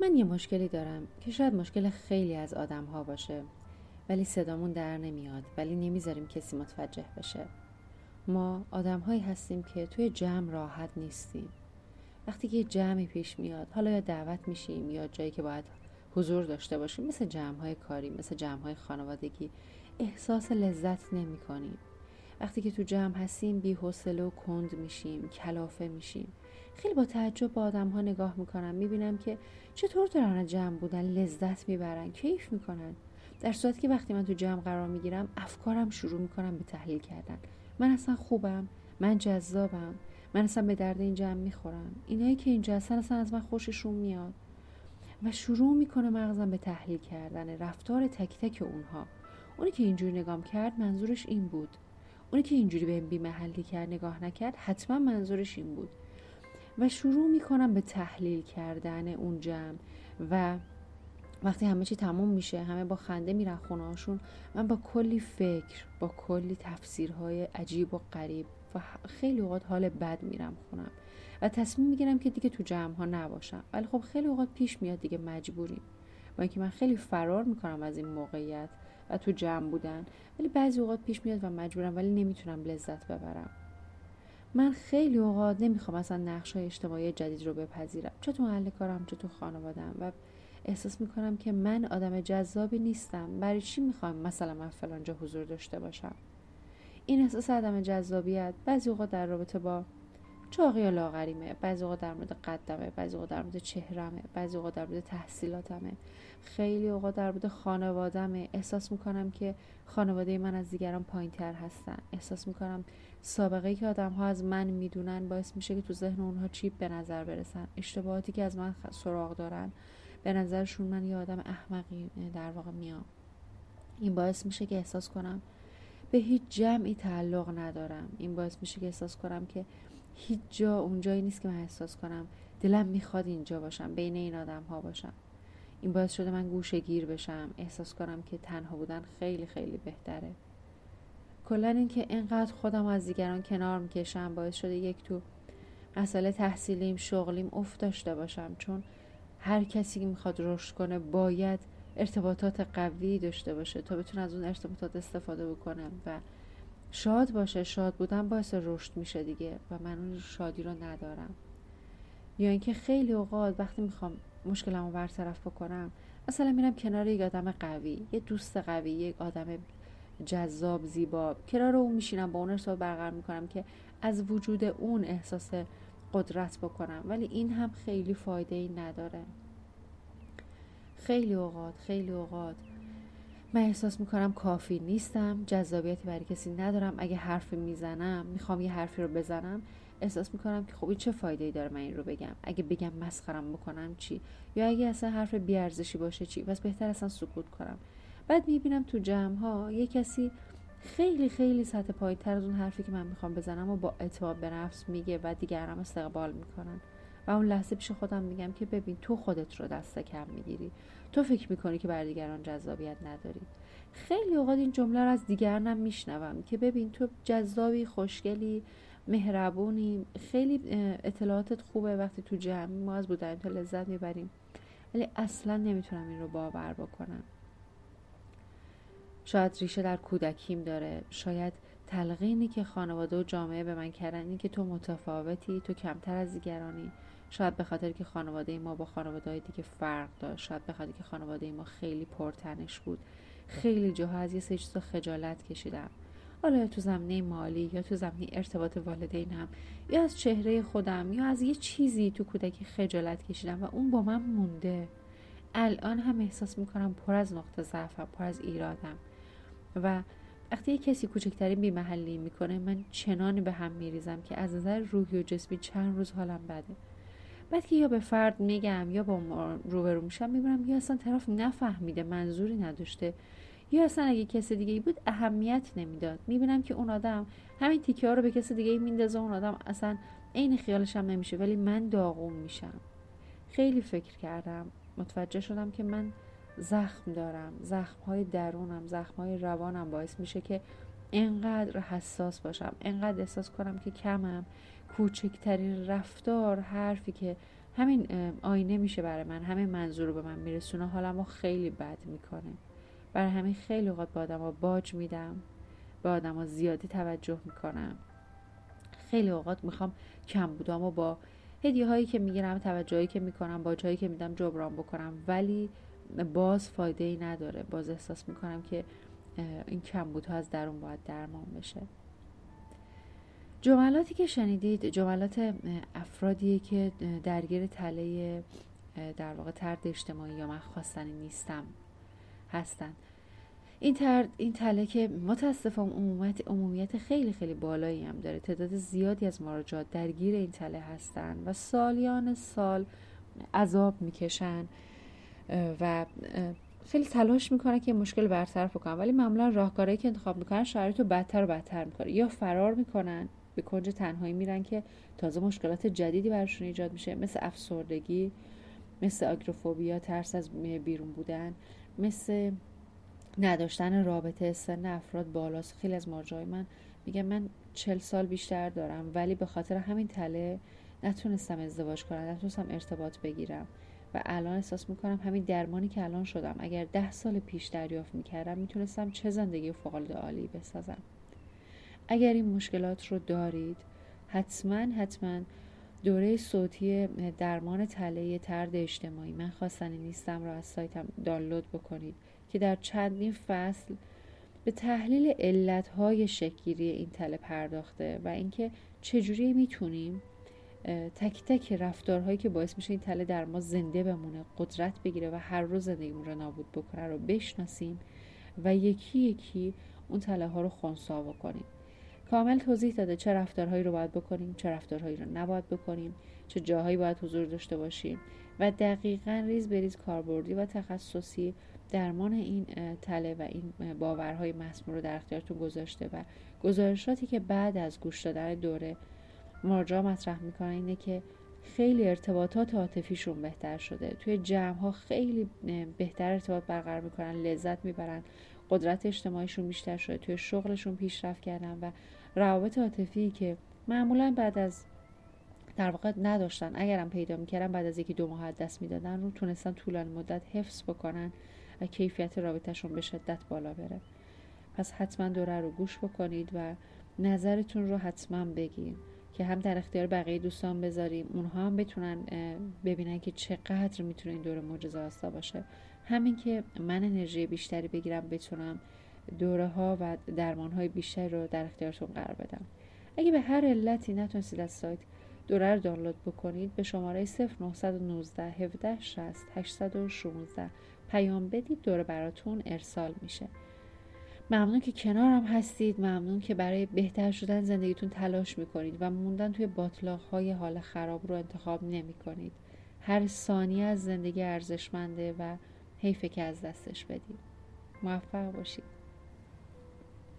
من یه مشکلی دارم که شاید مشکل خیلی از آدم ها باشه. ولی صدامون در نمیاد. ولی نمی‌ذاریم کسی متوجه بشه. ما آدم هایی هستیم که توی جمع راحت نیستیم. وقتی که جمعی پیش میاد حالا یا دعوت میشیم یا جایی که باید حضور داشته باشیم مثل جمع های کاری مثل جمع های خانوادگی احساس لذت نمی کنیم وقتی که تو جمع هستیم بی و کند میشیم کلافه میشیم. خیلی با تعجب با آدم ها نگاه می‌کنم. می‌بینم که چطور دارن جمع بودن لذت می‌برن کیف می‌کنن. در صورتی که وقتی من تو جمع قرار می‌گیرم افکارم شروع می‌کنم به تحلیل کردن. من اصلا خوبم من جذابم من اصلا به درد این جمع می‌خورم. اینایی که اینجا هستن اصلا از من خوششون میاد. و شروع می‌کنه مغزم به تحلیل کردن رفتار تک تک اونها. اونی که اینجوری نگام کرد منظورش این بود. اونی که اینجوری به بی محلی کرد نگاه نکرد حتما منظورش این بود. و شروع می‌کنم به تحلیل کردن اون جمع. و وقتی همه چی تموم میشه همه با خنده میرن خونه من با کلی فکر با کلی تفسیرهای عجیب و غریب و خیلی اوقات حال بد میرم خونم. و تصمیم می‌گیرم که دیگه تو جمع ها نباشم. ولی خب خیلی اوقات پیش میاد دیگه مجبوریم. با اینکه من خیلی فرار می‌کنم از این موقعیت و تو جمع بودن. ولی بعضی اوقات پیش میاد و مجبورم ولی نمی‌تونم لذت ببرم. من خیلی اوقات نمی‌خوام اصلا نقش های اجتماعی جدید رو بپذیرم. چه تو محل کارم چه تو خانوادم و احساس می‌کنم که من آدم جذابی نیستم. برای چی می‌خوام مثلا من فلانجا حضور داشته باشم؟ این احساس عدم جذابیت. بعضی اوقات در رابطه با چاقی یا لاغریمه بعضی اوقات در مورد قدمه بعضی اوقات در مورد چهرمه بعضی اوقات در مورد تحصیلاتمه. خیلی اوقات در مورد خانوادمه احساس می‌کنم که خانواده من از دیگران پایین تر هستن. احساس می‌کنم سابقه که آدم ها از من می‌دونن باعث میشه که تو ذهن اونها چیپ به نظر برسن. اشتباهاتی که از من سراغ دارن به نظرشون من یه آدم احمقی در واقع میام. این باعث میشه که احساس کنم به هیچ جمعی تعلق ندارم. این باعث میشه که احساس کنم که هیچ جا اونجایی نیست که من احساس کنم دلم می‌خواد اینجا باشم بین این آدم ها باشم. این باعث شده من گوشه گیر بشم احساس کنم که تنها بودن خیلی خیلی بهتره. کلا اینکه اینقدر خودم از دیگران کنار می‌کشم باعث شده یک تو مسئله تحصیلیم شغلیم افت داشته باشم. چون هر کسی که می‌خواد رشد کنه باید ارتباطات قوی داشته باشه تا بتونه از اون ارتباطات استفاده بکنه و شاد باشه شاد بودن باعث رشد میشه دیگه و من اون شادی رو ندارم. یا اینکه خیلی اوقات وقتی می‌خوام مشکلمو رو برطرف بکنم مثلا میرم کنار یک آدم قوی یه دوست قوی یک آدم جذاب زیبا کنار اون میشینم با اون ارتباط برقرار می‌کنم که از وجود اون احساس قدرت بکنم. ولی این هم خیلی فایده ای نداره. خیلی اوقات خیلی اوقات من احساس می‌کنم کافی نیستم جذابیتی برای کسی ندارم. اگه حرفی می‌زنم می‌خوام یه حرفی رو بزنم احساس می‌کنم که خب این چه فایده ای داره من این رو بگم؟ اگه بگم مسخرم بکنم چی؟ یا اگه اصلا حرف بیارزشی باشه چی؟ پس بهتر اصلا سکوت کنم. بعد می‌بینم تو جمع ها یه کسی خیلی خیلی سطح پایین از اون حرفی که من می‌خوام بزنم و با اعتماد به نفس میگه و دیگران استقبال می‌کنن. و اون لحظه پیش خودم میگم که ببین تو خودت رو دست کم می‌گیری. تو فکر می‌کنی که بر دیگران جذابیت نداری؟ خیلی اوقات این جمله رو از دیگرانم میشنوم که ببین تو جذابی خوشگلی مهربونی خیلی اطلاعاتت خوبه وقتی تو جمع. ما از بودن تو لذت می‌بریم. ولی اصلا نمی‌تونم این رو باور بکنم. شاید ریشه در کودکیم داره. شاید تلقینی که خانواده و جامعه به من کردن این که تو متفاوتی تو کمتر از دیگرانی. شاید به خاطر که خانواده ما با خانواده های دیگه فرق داشت شاید به خاطر که خانواده ما خیلی پرتنش بود. خیلی جاها از یه سه خجالت کشیدم. حالا تو زمینه مالی یا تو زمینه ارتباط والدینم یا از چهره خودم یا از یه چیزی تو کودکی خجالت کشیدم و اون با من مونده. الان هم احساس می‌کنم پر از نقطه ضعفم پر از ایرادم. و وقتی یه کسی کوچکترین بی محلی می‌کنه من چنانی به هم میریزم که از نظر روحی و جسمی چند روز حالم بده. بعد که یا به فرد میگم یا با روبرو میشم می‌بینم یا اصلا طرف نفهمیده منظوری نداشته. یا اصلا اگه کسی دیگه ای بود اهمیت نمی‌داد. می‌بینم که اون آدم همین تیکه ها رو به کسی دیگه میندازه اون آدم اصلا عین خیالش هم نمیشه. ولی من داغون میشم. خیلی فکر کردم. متوجه شدم که من زخم دارم. زخم های درونم زخم های روانم باعث میشه که انقدر حساس باشم. انقدر احساس کنم که کمم. کوچکترین رفتار حرفی که همین آینه میشه برای من همین منظور رو به من میرسونه. حالم رو خیلی بد می‌کنه. برای همین خیلی اوقات به آدم ها باج میدم به آدم ها زیادی توجه می‌کنم. خیلی اوقات می‌خوام کم بودم و با هدیه هایی که می‌گیرم توجهی که می‌کنم با جایی که میدم جبران بکنم. ولی باز فایده ای نداره. باز احساس می‌کنم که این کمبودها از درون باید درمان بشه. جملاتی که شنیدید جملات افرادیه که درگیر تله در واقع ترد اجتماعی یا من خواستنی نیستم هستند این, تر، این تله که متاسفم عمومیت, عمومیت خیلی خیلی بالایی هم داره. تعداد زیادی از مراجعات درگیر این تله هستن و سالیان سال عذاب می‌کشن و خیلی تلاش می‌کنن که مشکل برطرف بکنن. ولی معمولا راهکارهایی که انتخاب می‌کنن شرایط رو بدتر و بدتر می‌کنه. یا فرار می‌کنن به کنج تنهایی میرن که تازه مشکلات جدیدی براشون ایجاد میشه. مثل افسردگی مثل آگروفوبیا ترس از بیرون بودن مثل نداشتن رابطه سن افراد بالاست. خیلی از مراجعای من میگه من چل سال بیشتر دارم ولی به خاطر همین تله نتونستم ازدواج کنم نتونستم ارتباط بگیرم. و الان احساس می‌کنم همین درمانی که الان شدم اگر ده سال پیش دریافت می‌کردم می‌تونستم چه زندگی فوقالعاده عالی بسازم. اگر این مشکلات رو دارید حتما حتما دوره صوتی درمان تله ترد اجتماعی. من خواستنی نیستم را از سایتم دانلود بکنید که در چندین فصل به تحلیل علتهای شکگیری این تله پرداخته و اینکه چجوری می‌تونیم تک تک رفتارهایی که باعث میشه این تله در ما زنده بمونه قدرت بگیره و هر روز زندگیمون رو نابود بکنه رو بشناسیم و یکی یکی اون تله ها رو خونسا بکنیم. کامل توضیح داده چه رفتارهایی رو باید بکنیم چه رفتارهایی رو نباید بکنیم چه جاهایی باید حضور داشته باشیم و دقیقا ریز به ریز کاربردی و تخصصی درمان این تله و این باورهای مسموم رو در اختیارتون گذاشته و گزارشاتی که بعد از گوش دادن دوره مراجعا مطرح می‌کنن اینه که خیلی ارتباطات عاطفیشون بهتر شده. توی جمع ها خیلی بهتر ارتباط برقرار می‌کنن لذت می‌برن قدرت اجتماعیشون بیشتر شده توی شغلشون پیشرفت کردن و روابط عاطفی که معمولا بعد از در واقع نداشتن اگرم پیدا می‌کردن بعد از یکی دو ماه دست می‌دادن رو تونستن طولانی مدت حفظ بکنن و کیفیت رابطهشون به شدت بالا بره. پس حتما دوره رو گوش بکنید و نظرتون رو حتما بگین. که هم در اختیار بقیه دوستان بذاریم اونها هم بتونن ببینن که چقدر می‌تونه این دوره معجزه آسا باشه. همین که من انرژی بیشتری بگیرم بتونم دوره ها و درمان های بیشتری رو در اختیارتون قرار بدم. اگه به هر علتی نتونستید از سایت دوره رو دانلود بکنید به شماره 0919 17 60 816 پیام بدید دوره براتون ارسال میشه. ممنون که کنارم هستید. ممنون که برای بهتر شدن زندگیتون تلاش می‌کنید و موندن توی باطلاق های حال خراب رو انتخاب نمی کنید هر ثانیه از زندگی ارزشمنده و حیفه که از دستش بدید. موفق باشید.